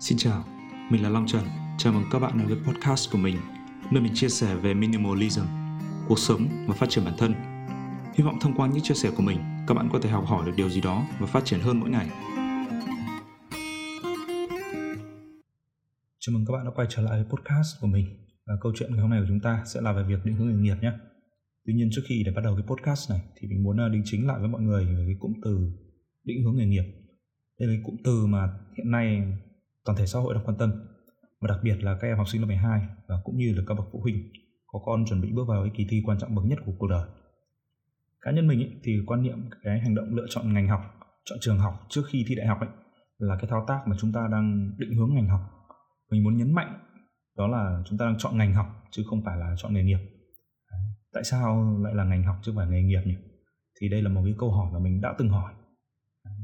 Xin chào, mình là Long Trần. Chào mừng các bạn đến với podcast của mình, nơi mình chia sẻ về minimalism, cuộc sống và phát triển bản thân. Hy vọng thông qua những chia sẻ của mình, các bạn có thể học hỏi được điều gì đó và phát triển hơn mỗi ngày. Chào mừng các bạn đã quay trở lại với podcast của mình. Và câu chuyện ngày hôm nay của chúng ta sẽ là về việc định hướng nghề nghiệp nhé. Tuy nhiên trước khi để bắt đầu cái podcast này thì mình muốn à, đính chính lại với mọi người về cái cụm từ định hướng nghề nghiệp. Đây là cái cụm từ mà hiện nay toàn thể xã hội đang quan tâm và đặc biệt là các em học sinh lớp 12 và cũng như là các bậc phụ huynh có con chuẩn bị bước vào cái kỳ thi quan trọng bậc nhất của cuộc đời. Cá nhân mình ý, thì quan niệm cái hành động lựa chọn ngành học, chọn trường học trước khi thi đại học ấy là cái thao tác mà chúng ta đang định hướng ngành học. Mình muốn nhấn mạnh đó là chúng ta đang chọn ngành học chứ không phải là chọn nghề nghiệp. Tại sao lại là ngành học chứ không phải nghề nghiệp nhỉ? Thì đây là một cái câu hỏi mà mình đã từng hỏi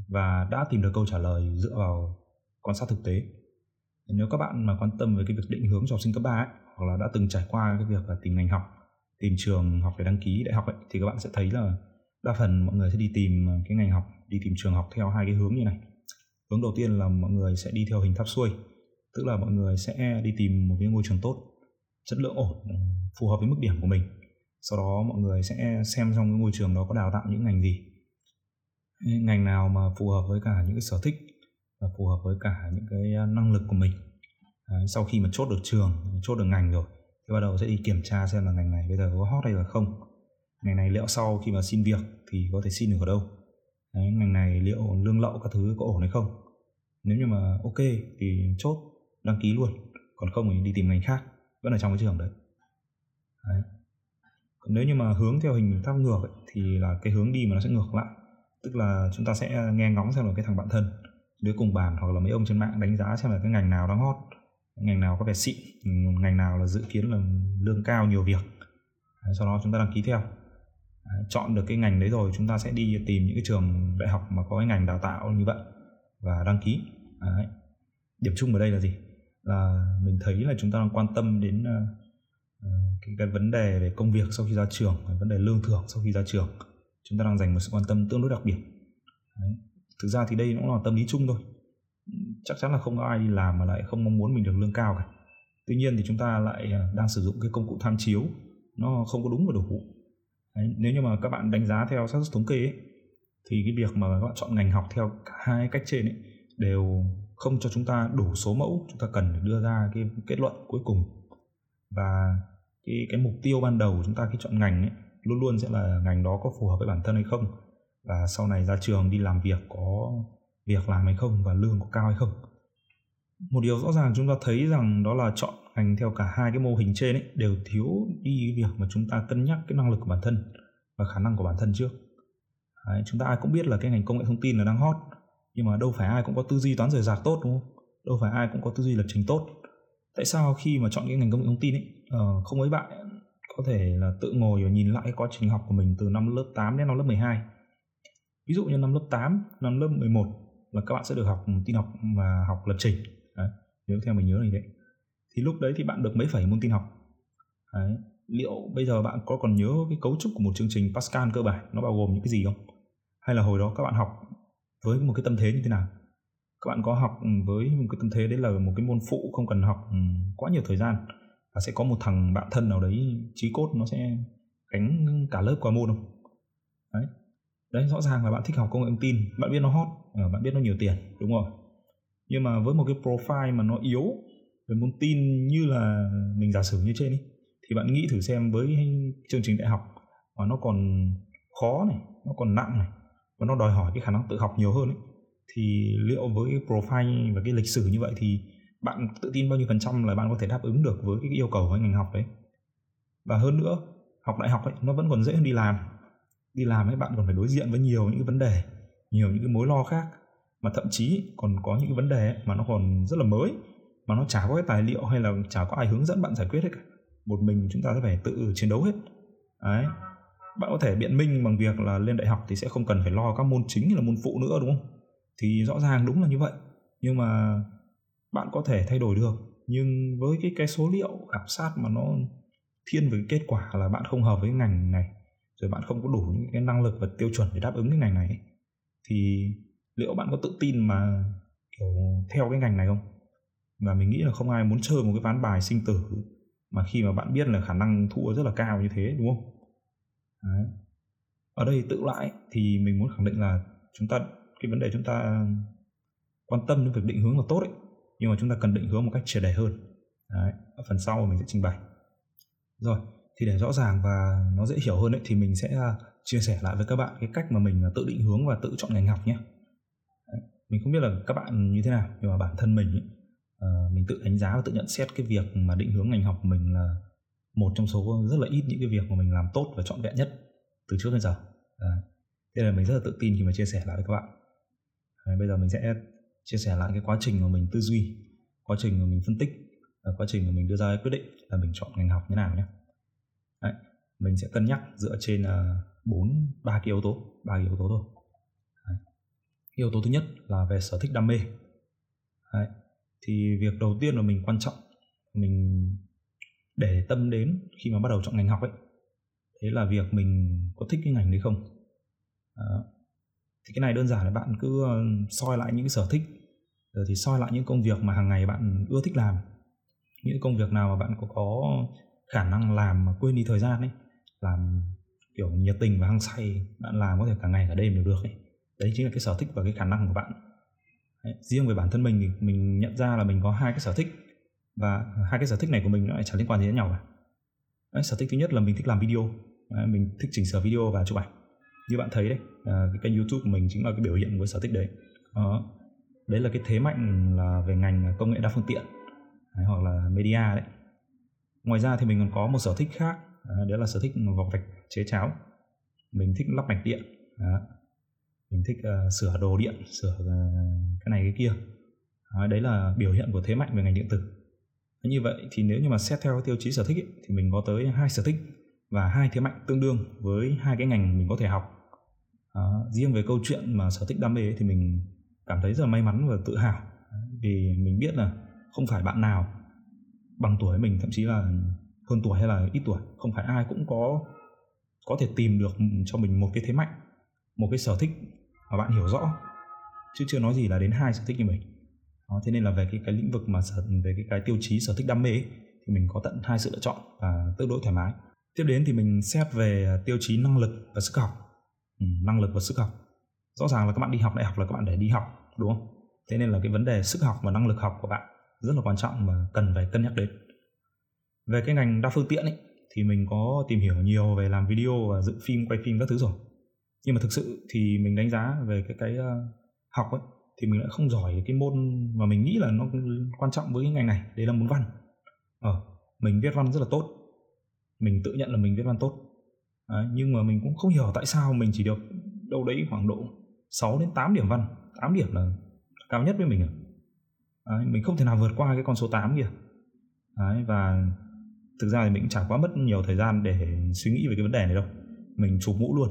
và đã tìm được câu trả lời dựa vào quan sát thực tế. Nếu các bạn mà quan tâm về cái việc định hướng cho học sinh cấp 3 ấy, hoặc là đã từng trải qua cái việc là tìm ngành học tìm trường học để đăng ký đại học ấy, thì các bạn sẽ thấy là đa phần mọi người sẽ đi tìm ờ, cái ngành học đi tìm trường học theo hai cái hướng như này. Hướng đầu tiên là mọi người sẽ đi theo hình tháp xuôi tức là mọi người sẽ đi tìm một cái ngôi trường tốt chất lượng ổn ừ, phù hợp với mức điểm của mình. Sau đó mọi người sẽ xem trong cái ngôi trường đó có đào tạo những ngành gì ngành nào mà phù hợp với cả những cái sở thích và phù hợp với cả những cái ờ, năng lực của mình. Đấy, sau khi mà chốt được trường chốt được ngành rồi thì bắt đầu sẽ đi kiểm tra xem là ngành này bây giờ có hot hay là không. Ngành này liệu sau khi mà xin việc thì có thể xin được ở đâu? Đấy, ngành này liệu lương lậu các thứ có ổn hay không? Nếu như mà ok thì chốt đăng ký luôn. Còn không thì đi tìm ngành khác vẫn ở trong cái trường đấy, đấy. còn nếu như mà hướng theo hình tháp ngược ấy, thì là cái hướng đi mà nó sẽ ngược lại. Tức là chúng ta sẽ ờ, nghe ngóng xem là cái thằng bạn thân đứa cùng bàn hoặc là mấy ông trên mạng đánh giá xem là cái ngành nào đang hot ngành nào có vẻ xịn ngành nào là dự kiến là lương cao nhiều việc. Đấy, sau đó chúng ta đăng ký theo. Đấy, chọn được cái ngành đấy rồi chúng ta sẽ đi tìm những cái trường đại học mà có cái ngành đào tạo như vậy và đăng ký. Đấy. điểm chung ở đây là gì? Là mình thấy là chúng ta đang quan tâm đến uh, cái, cái vấn đề về công việc sau khi ra trường vấn đề lương thưởng sau khi ra trường. Chúng ta đang dành một sự quan tâm tương đối đặc biệt. Đấy thực ra thì đây cũng là tâm lý chung thôi. Chắc chắn là không có ai đi làm mà lại không mong muốn mình được lương cao cả. Tuy nhiên thì chúng ta lại à, đang sử dụng cái công cụ tham chiếu. Nó không có đúng và đủ. Đấy, nếu như mà các bạn đánh giá theo xác suất thống kê ấy, thì cái việc mà các bạn chọn ngành học theo cả hai cách trên ấy, đều không cho chúng ta đủ số mẫu. Chúng ta cần để đưa ra cái kết luận cuối cùng. Và cái cái mục tiêu ban đầu chúng ta khi chọn ngành ấy, luôn luôn sẽ là ngành đó có phù hợp với bản thân hay không và sau này ra trường đi làm việc có việc làm hay không và lương có cao hay không? Một điều rõ ràng chúng ta thấy rằng đó là chọn ngành theo cả hai cái mô hình trên ấy đều thiếu đi việc mà chúng ta cân nhắc cái năng lực của bản thân và khả năng của bản thân trước. Đấy, chúng ta ai cũng biết là cái ngành công nghệ thông tin là đang hot nhưng mà đâu phải ai cũng có tư duy toán rời rạc tốt đúng không? Đâu phải ai cũng có tư duy lập trình tốt. Tại sao khi mà chọn cái ngành công nghệ thông tin ấy uh, không mấy bạn có thể là tự ngồi và nhìn lại cái quá trình học của mình từ năm lớp 8 đến năm lớp 12 ví dụ như năm lớp 8 năm lớp 11 là các bạn sẽ được học tin học và học lập trình. Đấy, nếu theo mình nhớ là vậy thì lúc đấy thì bạn được mấy phẩy môn tin học? Đấy. liệu bây giờ bạn có còn nhớ cái cấu trúc của một chương trình Pascal cơ bản nó bao gồm những cái gì không? Hay là hồi đó các bạn học với một cái tâm thế như thế nào? Các bạn có học với một cái tâm thế đấy là một cái môn phụ không cần học ừ, quá nhiều thời gian và sẽ có một thằng bạn thân nào đấy trí cốt nó sẽ gánh cả lớp qua môn không? Đấy đấy rõ ràng là bạn thích học công nghệ thông tin bạn biết nó hot ờ, bạn biết nó nhiều tiền đúng rồi. Nhưng mà với một cái profile mà nó yếu về môn tin như là mình giả sử như trên ý, thì bạn nghĩ thử xem với chương trình đại học mà nó còn khó này nó còn nặng này và nó đòi hỏi cái khả năng tự học nhiều hơn ấy, thì liệu với cái profile và cái lịch sử như vậy thì bạn tự tin bao nhiêu phần trăm là bạn có thể đáp ứng được với cái yêu cầu của ngành học đấy? Và hơn nữa học đại học ấy nó vẫn còn dễ hơn đi làm đi làm ấy, bạn còn phải đối diện với nhiều những cái vấn đề, nhiều những cái mối lo khác. Mà thậm chí còn có những cái vấn đề mà nó còn rất là mới, mà nó chả có cái tài liệu hay là chả có ai hướng dẫn bạn giải quyết hết cả. Một mình chúng ta sẽ phải tự chiến đấu hết. Đấy. Bạn có thể biện minh bằng việc là lên đại học thì sẽ không cần phải lo các môn chính hay là môn phụ nữa, đúng không? Thì rõ ràng đúng là như vậy. Nhưng mà bạn có thể thay đổi được. Nhưng với cái cái số liệu khảo sát mà nó thiên về kết quả là bạn không hợp với ngành này rồi bạn không có đủ những cái năng lực và tiêu chuẩn để đáp ứng cái ngành này thì liệu bạn có tự tin mà, kiểu, theo cái ngành này không và mình nghĩ là không ai muốn chơi một cái ván bài sinh tử mà khi mà bạn biết là khả năng thua rất là cao như thế, đúng không Đấy. ở đây tự lại thì mình muốn khẳng định là chúng ta, cái vấn đề chúng ta quan tâm đến việc định hướng là tốt ấy, nhưng mà chúng ta cần định hướng một cách triệt đề hơn đấy. ở phần sau mình sẽ trình bày rồi thì để rõ ràng và nó dễ hiểu hơn ấy, thì mình sẽ à, chia sẻ lại với các bạn cái cách mà mình à, tự định hướng và tự chọn ngành học nhé. Mình không biết là các bạn như thế nào nhưng mà bản thân mình ấy, uh, mình tự đánh giá và tự nhận xét cái việc mà định hướng ngành học của mình là một trong số rất là ít những cái việc mà mình làm tốt và trọn vẹn nhất từ trước đến giờ. Đấy. thế là mình rất là tự tin khi mà chia sẻ lại với các bạn. Đấy, bây giờ mình sẽ chia sẻ lại cái quá trình mà mình tư duy quá trình mà mình phân tích và quá trình mà mình đưa ra quyết định là mình chọn ngành học như nào nhé. Đấy, mình sẽ cân nhắc dựa trên ờ, bốn ba cái yếu tố ba cái yếu tố thôi Đấy. yếu tố thứ nhất là về sở thích đam mê Đấy. thì việc đầu tiên mà mình quan trọng mình để tâm đến khi mà bắt đầu chọn ngành học ấy thế là việc mình có thích cái ngành đấy không Đó. thì cái này đơn giản là bạn cứ ờ, soi lại những cái sở thích rồi thì soi lại những công việc mà hàng ngày bạn ưa thích làm những công việc nào mà bạn có có khả năng làm mà quên đi thời gian ấy làm kiểu nhiệt tình và hăng say bạn làm có thể cả ngày cả đêm đều được ấy. Đấy chính là cái sở thích và cái khả năng của bạn. Đấy. riêng về bản thân mình thì mình nhận ra là mình có hai cái sở thích và hai cái sở thích này của mình nó lại chẳng liên quan gì đến nhau cả. Đấy, sở thích thứ nhất là mình thích làm video. Đấy, mình thích chỉnh sửa video và chụp ảnh. Như bạn thấy đấy à, cái kênh youtube của mình chính là cái biểu hiện của sở thích đấy. Đó. đấy là cái thế mạnh là về ngành công nghệ đa phương tiện đấy, hoặc là media đấy ngoài ra thì mình còn có một sở thích khác à, đó là sở thích vọc vạch chế cháo mình thích lắp mạch điện đó. mình thích uh, sửa đồ điện sửa uh, cái này cái kia đó, đấy là biểu hiện của thế mạnh về ngành điện tử như vậy thì nếu như mà xét theo tiêu chí sở thích ấy, thì mình có tới hai sở thích và hai thế mạnh tương đương với hai cái ngành mình có thể học đó. riêng về câu chuyện mà sở thích đam mê ấy, thì mình cảm thấy rất là may mắn và tự hào vì mình biết là không phải bạn nào bằng tuổi mình thậm chí là hơn tuổi hay là ít tuổi không phải ai cũng có có thể tìm được cho mình một cái thế mạnh một cái sở thích mà bạn hiểu rõ. Chứ chưa nói gì là đến hai sở thích như mình. Đó, thế nên là về cái cái lĩnh vực mà sở về cái cái tiêu chí sở thích đam mê ấy, thì mình có tận hai sự lựa chọn và tương đối thoải mái. Tiếp đến thì mình xét về tiêu chí năng lực và sức học. Ừ, năng lực và sức học. Rõ ràng là các bạn đi học đại học là các bạn để đi học đúng không? Thế nên là cái vấn đề sức học và năng lực học của bạn rất là quan trọng và cần phải cân nhắc đến. Về cái ngành đa phương tiện ấy thì mình có tìm hiểu nhiều về làm video và dựng phim quay phim các thứ rồi. Nhưng mà thực sự thì mình đánh giá về cái cái ờ, học ấy thì mình lại không giỏi cái môn mà mình nghĩ là nó quan trọng với cái ngành này. Đấy là môn văn. Ờ mình viết văn rất là tốt. Mình tự nhận là mình viết văn tốt. Đấy, nhưng mà mình cũng không hiểu tại sao mình chỉ được đâu đấy khoảng độ 6 đến 8 điểm văn. 8 điểm là cao nhất với mình à? Đấy, mình không thể nào vượt qua cái con số 8 kìa. Đấy, và thực ra thì mình cũng chẳng quá mất nhiều thời gian để suy nghĩ về cái vấn đề này đâu. Mình chụp mũ luôn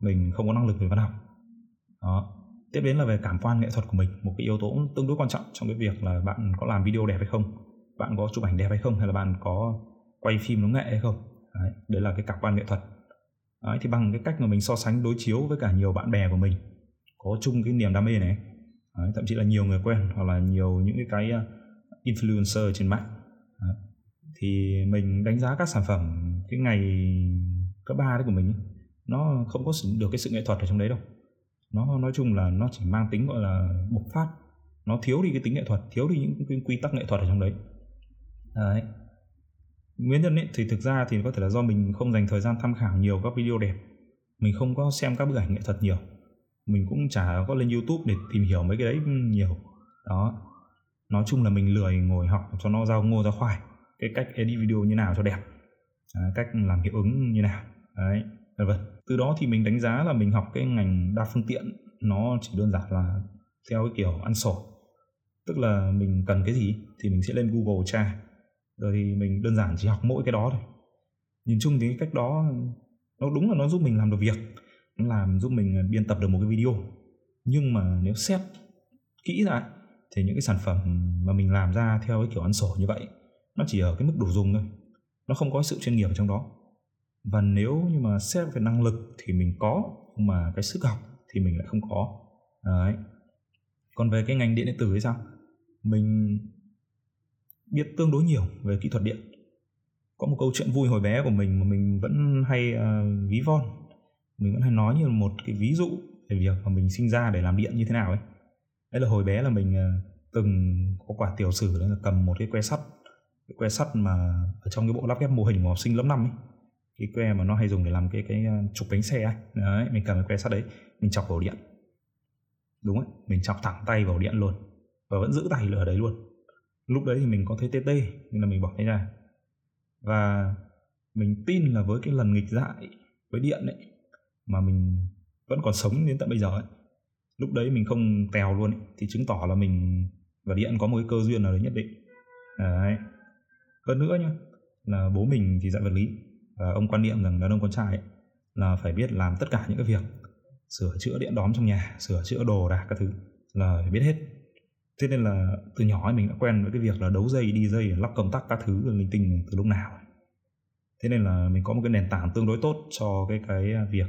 mình không có năng lực về văn học. Đó. Tiếp đến là về cảm quan nghệ thuật của mình một cái yếu tố cũng tương đối quan trọng trong cái việc là bạn có làm video đẹp hay không bạn có chụp ảnh đẹp hay không hay là bạn có quay phim nó nghệ hay không. Đấy, đấy là cái cảm quan nghệ thuật. Đấy, thì bằng cái cách mà mình so sánh đối chiếu với cả nhiều bạn bè của mình có chung cái niềm đam mê này Đấy, thậm chí là nhiều người quen hoặc là nhiều những cái cái ờ, influencer trên mạng. Đấy. thì mình đánh giá các sản phẩm cái ngày cấp ba đấy của mình nó không có được cái sự nghệ thuật ở trong đấy đâu. Nó nói chung là nó chỉ mang tính gọi là bộc phát nó thiếu đi cái tính nghệ thuật thiếu đi những cái quy tắc nghệ thuật ở trong đấy. Đấy. Nguyên nhân ấy thì thực ra thì có thể là do mình không dành thời gian tham khảo nhiều các video đẹp mình không có xem các bức ảnh nghệ thuật nhiều mình cũng chả có lên youtube để tìm hiểu mấy cái đấy nhiều. Đó. Nói chung là mình lười ngồi học cho nó rau ngô ra khoai. Cái cách edit video như nào cho đẹp. À, cách làm hiệu ứng như nào. Đấy vân vân. Từ đó thì mình đánh giá là mình học cái ngành đa phương tiện nó chỉ đơn giản là theo cái kiểu ăn sổ. Tức là mình cần cái gì thì mình sẽ lên google tra. Rồi thì mình đơn giản chỉ học mỗi cái đó thôi. Nhìn chung thì cái cách đó nó đúng là nó giúp mình làm được việc làm giúp mình à, biên tập được một cái video. Nhưng mà nếu xét kỹ ra thì những cái sản phẩm mà mình làm ra theo cái kiểu ăn sổ như vậy nó chỉ ở cái mức đủ dùng thôi. Nó không có sự chuyên nghiệp ở trong đó. Và nếu như mà xét về năng lực thì mình có nhưng mà cái sức học thì mình lại không có. Đấy. Còn về cái ngành điện điện tử thì sao? Mình biết tương đối nhiều về kỹ thuật điện. Có một câu chuyện vui hồi bé của mình mà mình vẫn hay uh, ví von mình vẫn hay nói như một cái ví dụ về việc mà mình sinh ra để làm điện như thế nào ấy. Đấy là hồi bé là mình ờ, từng có quả tiểu sử đấy là cầm một cái que sắt, cái que sắt mà ở trong cái bộ lắp ghép mô hình của học sinh lớp 5 ấy. Cái que mà nó hay dùng để làm cái cái ờ, trục bánh xe ấy. đấy, mình cầm cái que sắt đấy, mình chọc vào điện. Đúng ấy mình chọc thẳng tay vào điện luôn và vẫn giữ tay ở đấy luôn. Lúc đấy thì mình có thấy tê tê, nên là mình bỏ cái ra. Và mình tin là với cái lần nghịch dại với điện ấy mà mình vẫn còn sống đến tận bây giờ ấy. Lúc đấy mình không tèo luôn ấy, thì chứng tỏ là mình và điện có một cái cơ duyên nào đấy nhất định. Đấy. Hơn nữa nhá là bố mình thì dạy vật lý và ông quan niệm rằng đàn ông con trai ấy, là phải biết làm tất cả những cái việc sửa chữa điện đóm trong nhà sửa chữa đồ đạc các thứ là phải biết hết. Thế nên là từ nhỏ ấy mình đã quen với cái việc là đấu dây đi dây lắp công tắc các thứ linh tinh từ lúc nào. Thế nên là mình có một cái nền tảng tương đối tốt cho cái cái à, việc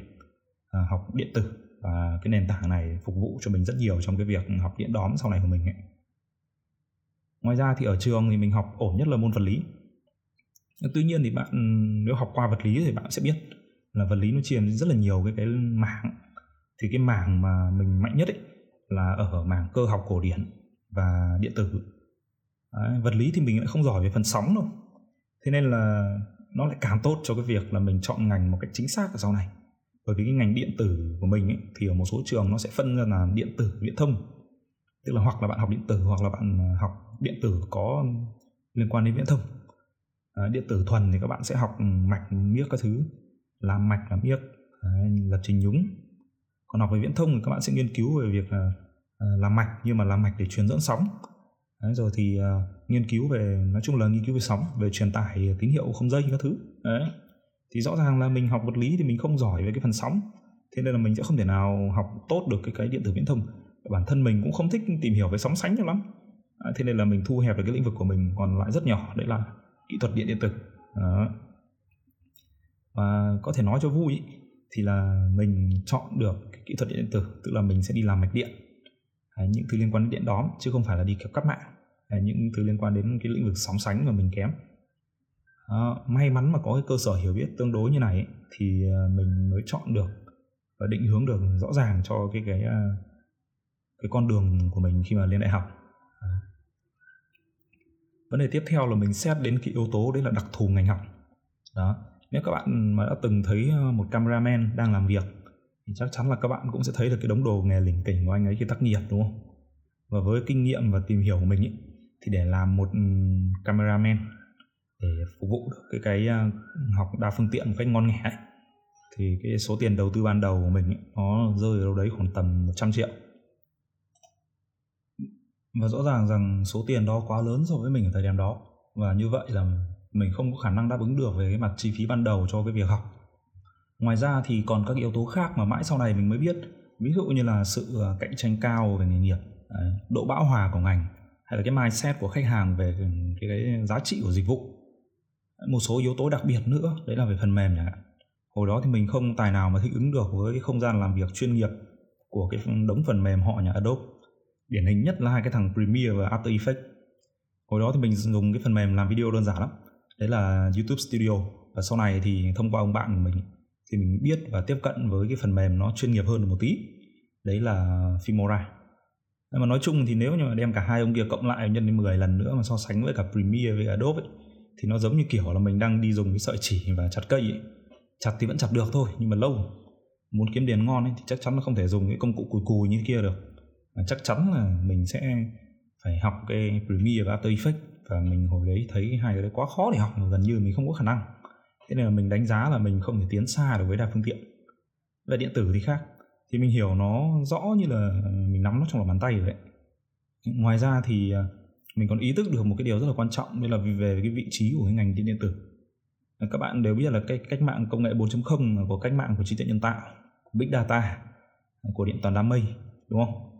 à, học điện tử. Và cái nền tảng này phục vụ cho mình rất nhiều trong cái việc học điện đóm sau này của mình ấy. ngoài ra thì ở trường thì mình học ổn nhất là môn vật lý. Tuy nhiên thì bạn nếu học qua vật lý thì bạn sẽ biết là vật lý nó chia rất là nhiều cái cái mảng. Thì cái mảng mà mình mạnh nhất ấy là ở mảng cơ học cổ điển và điện tử. Đấy, vật lý thì mình lại không giỏi về phần sóng đâu. Thế nên là nó lại càng tốt cho cái việc là mình chọn ngành một cách chính xác ở sau này bởi vì cái ngành điện tử của mình ấy, thì ở một số trường nó sẽ phân ra là điện tử viễn thông. Tức là hoặc là bạn học điện tử hoặc là bạn à, học điện tử có liên quan đến viễn thông. À, điện tử thuần thì các bạn sẽ học mạch miếc các thứ làm mạch làm miếc lập trình nhúng. Còn học về viễn thông thì các bạn sẽ nghiên cứu về việc là à, làm mạch nhưng mà làm mạch để truyền dẫn sóng. Đấy, rồi thì uh, nghiên cứu về nói chung là nghiên cứu về sóng về truyền tải tín hiệu không dây các thứ. Đấy thì rõ ràng là mình học vật lý thì mình không giỏi về cái phần sóng. Thế nên là mình sẽ không thể nào học tốt được cái cái điện tử viễn thông. Bản thân mình cũng không thích tìm hiểu về sóng sánh cho lắm. À, thế nên là mình thu hẹp được cái lĩnh vực của mình còn lại rất nhỏ đấy là kỹ thuật điện điện tử. Đó. và có thể nói cho vui thì là mình chọn được cái kỹ thuật điện điện tử tức là mình sẽ đi làm mạch điện. À, những thứ liên quan đến điện đóm chứ không phải là đi cáp mạng. À, những thứ liên quan đến cái lĩnh vực sóng sánh mà mình kém đó, may mắn mà có cái cơ sở hiểu biết tương đối như này thì à, mình mới chọn được và định hướng được rõ ràng cho cái cái à, cái con đường của mình khi mà lên đại học. Vấn đề tiếp theo là mình xét đến cái yếu tố đấy là đặc thù ngành học. Đó nếu các bạn mà đã từng thấy à, một cameraman đang làm việc thì chắc chắn là các bạn cũng sẽ thấy được cái đống đồ nghề lỉnh kỉnh của anh ấy khi tác nghiệp đúng không? Và với kinh nghiệm và tìm hiểu của mình ý, thì để làm một ừ, cameraman để phục vụ được cái cái à, học đa phương tiện một cách ngon nghẻ ấy, thì cái số tiền đầu tư ban đầu của mình ấy, nó rơi ở đâu đấy khoảng tầm 100 triệu. Và rõ ràng rằng số tiền đó quá lớn so với mình ở thời điểm đó và như vậy là mình không có khả năng đáp ứng được về cái mặt chi phí ban đầu cho cái việc học. Ngoài ra thì còn các yếu tố khác mà mãi sau này mình mới biết ví dụ như là sự à, cạnh tranh cao về nghề nghiệp độ bão hòa của ngành hay là cái mindset của khách hàng về ừ, cái, cái giá trị của dịch vụ một số yếu tố đặc biệt nữa đấy là về phần mềm chẳng hạn. Hồi đó thì mình không tài nào mà thích ứng được với cái không gian làm việc chuyên nghiệp của cái đống phần mềm họ nhà Adobe. Điển hình nhất là hai cái thằng Premiere và After Effects. Hồi đó thì mình dùng cái phần mềm làm video đơn giản lắm. Đấy là YouTube Studio. Và sau này thì thông qua ông bạn của mình thì mình biết và tiếp cận với cái phần mềm nó chuyên nghiệp hơn một tí. Đấy là Filmora nhưng mà nói chung thì nếu như mà đem cả hai ông kia cộng lại nhân đến 10 lần nữa mà so sánh với cả Premiere với Adobe ấy, thì nó giống như kiểu là mình đang đi dùng cái sợi chỉ và chặt cây ấy. chặt thì vẫn chặt được thôi nhưng mà lâu. Muốn kiếm tiền ngon ấy, thì chắc chắn nó không thể dùng cái công cụ cùi cùi như kia được. Mà chắc chắn là mình sẽ phải học cái Premiere và After Effects và mình hồi đấy thấy hai cái đấy quá khó để học gần như mình không có khả năng. Thế nên là mình đánh giá là mình không thể tiến xa được với đa phương tiện. Về điện tử thì khác. Thì mình hiểu nó rõ như là mình nắm nó trong lòng bàn tay vậy ngoài ra thì à, mình còn ý thức được một cái điều rất là quan trọng đó là về cái vị trí của cái ngành điện điện tử. Các bạn đều biết là cái cách mạng công nghệ 4.0 của cách mạng của trí tuệ nhân tạo big data của điện toán đám mây đúng không?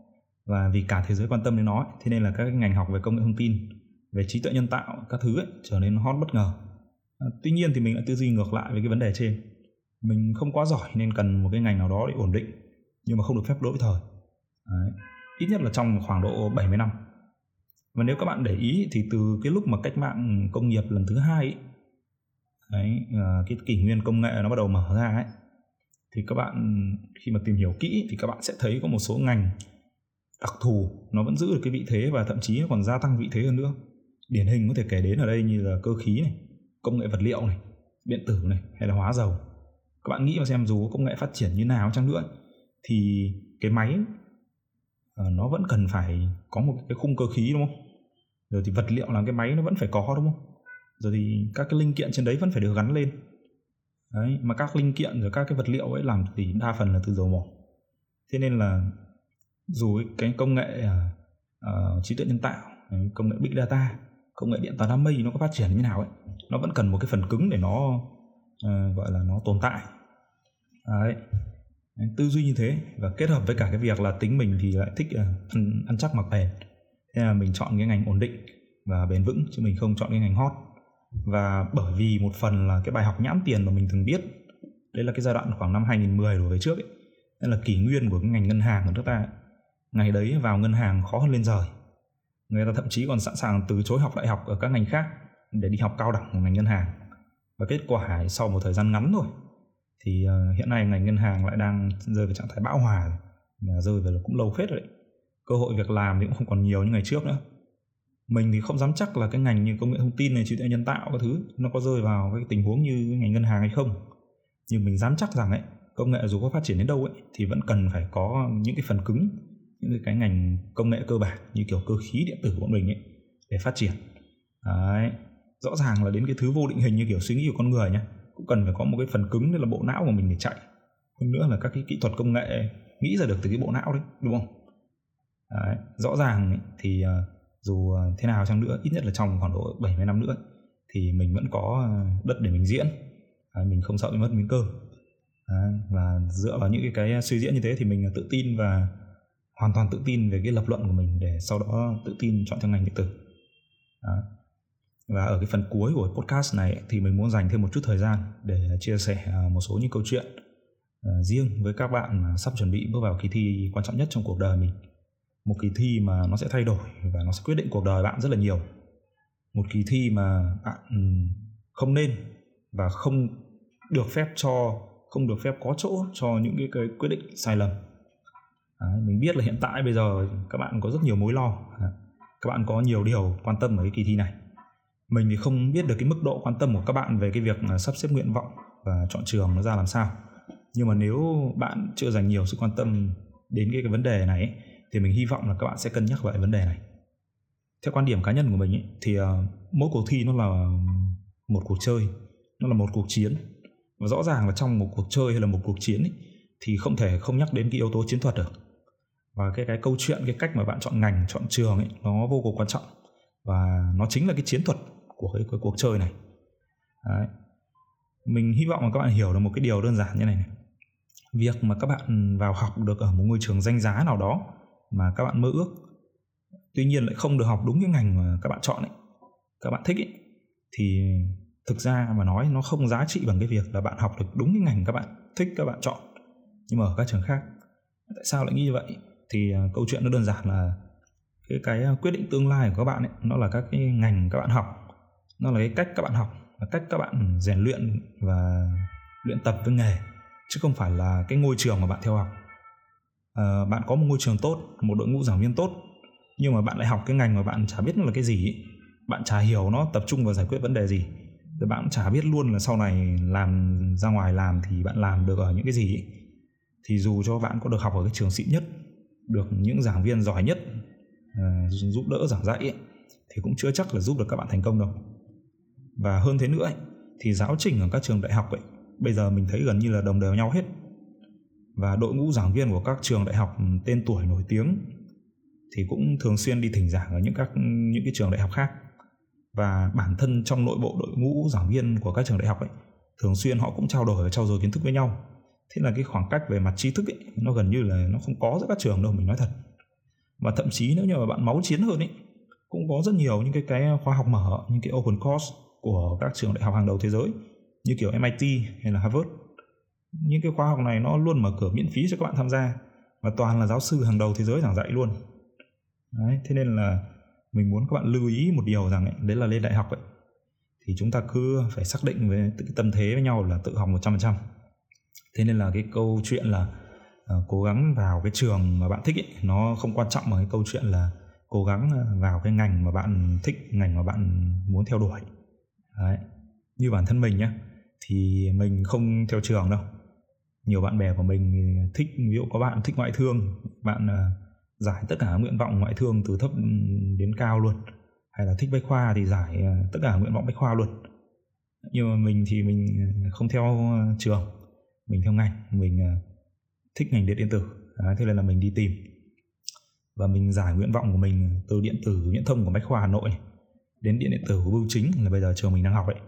Và vì cả thế giới quan tâm đến nó thế nên là các ngành học về công nghệ thông tin về trí tuệ nhân tạo các thứ ấy, trở nên hot bất ngờ. À, tuy nhiên thì mình lại tư duy ngược lại với cái vấn đề trên. Mình không quá giỏi nên cần một cái ngành nào đó để ổn định nhưng mà không được phép lỗi thời. Đấy. ít nhất là trong khoảng độ 70 năm và nếu các bạn để ý thì từ cái lúc mà cách mạng công nghiệp lần thứ hai ấy, đấy, à, cái kỷ nguyên công nghệ nó bắt đầu mở ra ấy thì các bạn khi mà tìm hiểu kỹ thì các bạn sẽ thấy có một số ngành đặc thù nó vẫn giữ được cái vị thế và thậm chí còn gia tăng vị thế hơn nữa. Điển hình có thể kể đến ở đây như là cơ khí này công nghệ vật liệu này điện tử này hay là hóa dầu. Các bạn nghĩ mà xem dù công nghệ phát triển như nào chăng nữa thì cái máy à, nó vẫn cần phải có một cái khung cơ khí đúng không? Rồi thì vật liệu làm cái máy nó vẫn phải có đúng không? Rồi thì các cái linh kiện trên đấy vẫn phải được gắn lên. Đấy mà các linh kiện rồi các cái vật liệu ấy làm thì đa phần là từ dầu mỏ. Thế nên là dù cái công nghệ uh, trí tuệ nhân tạo công nghệ big data công nghệ điện toán đám mây nó có phát triển như nào ấy nó vẫn cần một cái phần cứng để nó uh, gọi là nó tồn tại. Đấy. Tư duy như thế và kết hợp với cả cái việc là tính mình thì lại thích uh, ăn, ăn chắc mặc bền thế là mình chọn cái ngành ổn định và bền vững, chứ mình không chọn cái ngành hot. Và bởi vì một phần là cái bài học nhãn tiền mà mình từng biết, đấy là cái giai đoạn khoảng năm 2010 đổ về trước ấy, nên là kỷ nguyên của cái ngành ngân hàng của nước ta ngày đấy vào ngân hàng khó hơn lên trời. Người ta thậm chí còn sẵn sàng từ chối học đại học ở các ngành khác để đi học cao đẳng của ngành ngân hàng. Và kết quả sau một thời gian ngắn thôi, thì ờ, hiện nay ngành ngân hàng lại đang rơi vào trạng thái bão hòa và rơi vào cũng lâu phết rồi đấy cơ hội việc làm thì cũng không còn nhiều như ngày trước nữa. Mình thì không dám chắc là cái ngành như công nghệ thông tin này, trí tuệ nhân tạo các thứ, nó có rơi vào cái tình huống như ngành ngân hàng hay không. Nhưng mình dám chắc rằng ấy, công nghệ dù có phát triển đến đâu ấy, thì vẫn cần phải có những cái phần cứng, những cái ngành công nghệ cơ bản như kiểu cơ khí điện tử của mình ấy, để phát triển. Đấy, rõ ràng là đến cái thứ vô định hình như kiểu suy nghĩ của con người nhá, cũng cần phải có một cái phần cứng đây là bộ não của mình để chạy. Hơn nữa là các cái kỹ thuật công nghệ nghĩ ra được từ cái bộ não đấy, đúng không? Đấy, rõ ràng thì ờ, dù ờ, thế nào chăng nữa ít nhất là trong khoảng độ 70 năm nữa thì mình vẫn có ờ, đất để mình diễn. Đấy, mình không sợ bị mất miếng cơm đấy, và dựa vào những cái, cái suy diễn như thế thì mình tự tin và hoàn toàn tự tin về cái lập luận của mình để sau đó tự tin chọn theo ngành điện tử. Đấy. và ở cái phần cuối của podcast này thì mình muốn dành thêm một chút thời gian để chia sẻ một số những câu chuyện riêng với các bạn mà sắp chuẩn bị bước vào kỳ thi quan trọng nhất trong cuộc đời mình một kỳ thi mà nó sẽ thay đổi và nó sẽ quyết định cuộc đời bạn rất là nhiều. Một kỳ thi mà bạn ừ, không nên và không được phép cho không được phép có chỗ cho những cái, cái quyết định sai lầm. Đấy, mình biết là hiện tại bây giờ các bạn có rất nhiều mối lo. Các bạn có nhiều điều quan tâm ở cái kỳ thi này. Mình thì không biết được cái mức độ quan tâm của các bạn về cái việc sắp xếp nguyện vọng và chọn trường nó ra làm sao. Nhưng mà nếu bạn chưa dành nhiều sự quan tâm đến cái, cái vấn đề này ấy, thì mình hy vọng là các bạn sẽ cân nhắc lại vấn đề này. Theo quan điểm cá nhân của mình ấy, thì uh, mỗi cuộc thi nó là một cuộc chơi nó là một cuộc chiến. Và rõ ràng là trong một cuộc chơi hay là một cuộc chiến ấy, thì không thể không nhắc đến cái yếu tố chiến thuật được. Và cái cái câu chuyện cái cách mà bạn chọn ngành chọn trường ấy nó vô cùng quan trọng. Và nó chính là cái chiến thuật của cái, cái cuộc chơi này. Đấy. mình hy vọng là các bạn hiểu được một cái điều đơn giản như này này. Việc mà các bạn vào học được ở một ngôi trường danh giá nào đó mà các bạn mơ ước. Tuy nhiên lại không được học đúng cái ngành mà các bạn chọn ấy, các bạn thích ấy. Thì thực ra mà nói nó không giá trị bằng cái việc là bạn học được đúng cái ngành các bạn thích, các bạn chọn. Nhưng mà ở các trường khác, tại sao lại nghĩ như vậy? Thì à, câu chuyện nó đơn giản là cái cái à, quyết định tương lai của các bạn ấy, nó là các cái ngành các bạn học. Nó là cái cách các bạn học là cách các bạn rèn luyện và luyện tập với nghề, chứ không phải là cái ngôi trường mà bạn theo học uh, bạn có một ngôi trường tốt một đội ngũ giảng viên tốt nhưng mà bạn lại học cái ngành mà bạn chả biết nó là cái gì ấy. bạn chả hiểu nó tập trung vào giải quyết vấn đề gì rồi bạn cũng chả biết luôn là sau này làm ra ngoài làm thì bạn làm được ở những cái gì ấy. thì dù cho bạn có được học ở cái trường xịn nhất được những giảng viên giỏi nhất uh, giúp đỡ giảng dạy ấy, thì cũng chưa chắc là giúp được các bạn thành công đâu và hơn thế nữa ấy, thì giáo trình ở các trường đại học ấy bây giờ mình thấy gần như là đồng đều nhau hết và đội ngũ giảng viên của các trường đại học ừ, tên tuổi nổi tiếng thì cũng thường xuyên đi thỉnh giảng ở những các, những cái trường đại học khác. Và bản thân trong nội bộ đội ngũ giảng viên của các trường đại học ấy, thường xuyên họ cũng trao đổi và trao dồi kiến thức với nhau. Thế là cái khoảng cách về mặt tri thức ấy, nó gần như là nó không có giữa các trường đâu, mình nói thật. Và thậm chí nếu như mà bạn máu chiến hơn ấy, cũng có rất nhiều những cái cái khóa học mở, những cái open course của các trường đại học hàng đầu thế giới, như kiểu MIT hay là Harvard những cái khóa học này nó luôn mở cửa miễn phí cho các bạn tham gia và toàn là giáo sư hàng đầu thế giới giảng dạy luôn Đấy, thế nên là mình muốn các bạn lưu ý một điều rằng ấy, đấy là lên đại học ấy thì chúng ta cứ phải xác định với cái tâm thế với nhau là tự học 100%. Thế nên là cái câu chuyện là uh, cố gắng vào cái trường mà bạn thích ấy, nó không quan trọng bằng cái câu chuyện là cố gắng ờ, vào cái ngành mà bạn thích, ngành mà bạn muốn theo đuổi. Đấy. Như bản thân mình nhé, thì mình không theo trường đâu. Nhiều bạn bè của mình thích, ví dụ có bạn thích ngoại thương, bạn uh, giải tất cả nguyện vọng ngoại thương từ thấp đến cao luôn. Hay là thích bách khoa thì giải ờ, tất cả nguyện vọng bách khoa luôn. Nhưng mà mình thì mình ờ, không theo trường mình theo ngành mình thích ngành điện điện tử. À, thế nên là mình đi tìm. Và mình giải nguyện vọng của mình từ điện tử viễn thông của bách khoa hà nội đến điện điện tử của bưu chính là bây giờ trường mình đang học ấy.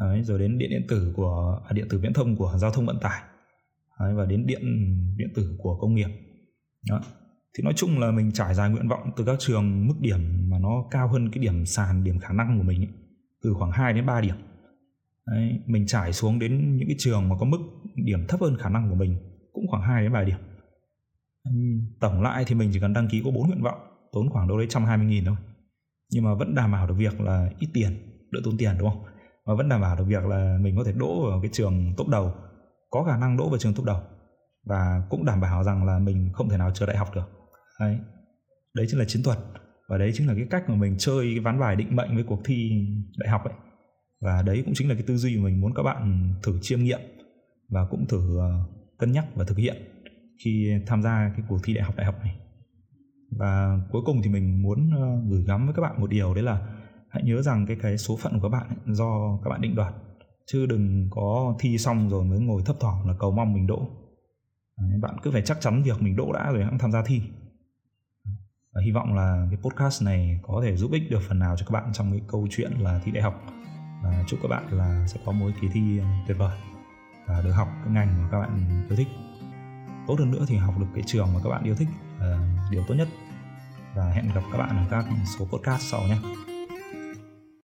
Đấy, rồi đến điện điện tử của à, điện tử viễn thông của giao thông vận tải. Đấy, và đến điện điện tử của công nghiệp. Đó. Thì nói chung là mình trải dài nguyện vọng từ các trường mức điểm mà nó cao hơn cái điểm sàn điểm khả năng của mình ấy, từ khoảng 2 đến 3 điểm. Đấy, mình trải xuống đến những cái trường mà có mức điểm thấp hơn khả năng của mình cũng khoảng 2 đến 3 điểm. Tổng lại thì mình chỉ cần đăng ký có 4 nguyện vọng tốn khoảng đâu đấy 120 nghìn thôi. Nhưng mà vẫn đảm bảo được việc là ít tiền đỡ tốn tiền đúng không? Và vẫn đảm bảo được việc là mình có thể đỗ vào cái trường top đầu có khả năng đỗ vào trường top đầu và cũng đảm bảo rằng là mình không thể nào chờ đại học được. Đấy. Đấy chính là chiến thuật và đấy chính là cái cách mà mình chơi cái ván bài định mệnh với cuộc thi đại học ấy. Và đấy cũng chính là cái tư duy mà mình muốn các bạn thử chiêm nghiệm và cũng thử ờ, cân nhắc và thực hiện khi tham gia cái cuộc thi đại học đại học này. Và cuối cùng thì mình muốn ờ, gửi gắm với các bạn một điều đấy là hãy nhớ rằng cái cái số phận của các bạn ấy, do các bạn định đoạt chứ đừng có thi xong rồi mới ngồi thấp thỏm là cầu mong mình đỗ. Bạn cứ phải chắc chắn việc mình đỗ đã rồi hãng tham gia thi. Và hy vọng là cái podcast này có thể giúp ích được phần nào cho các bạn trong cái câu chuyện là thi đại học. Và chúc các bạn là sẽ có mỗi kỳ thi ờ, tuyệt vời và được học cái ngành mà các bạn yêu thích. Tốt hơn nữa thì học được cái trường mà các bạn yêu thích là điều tốt nhất. Và hẹn gặp các bạn ở các số podcast sau nhé.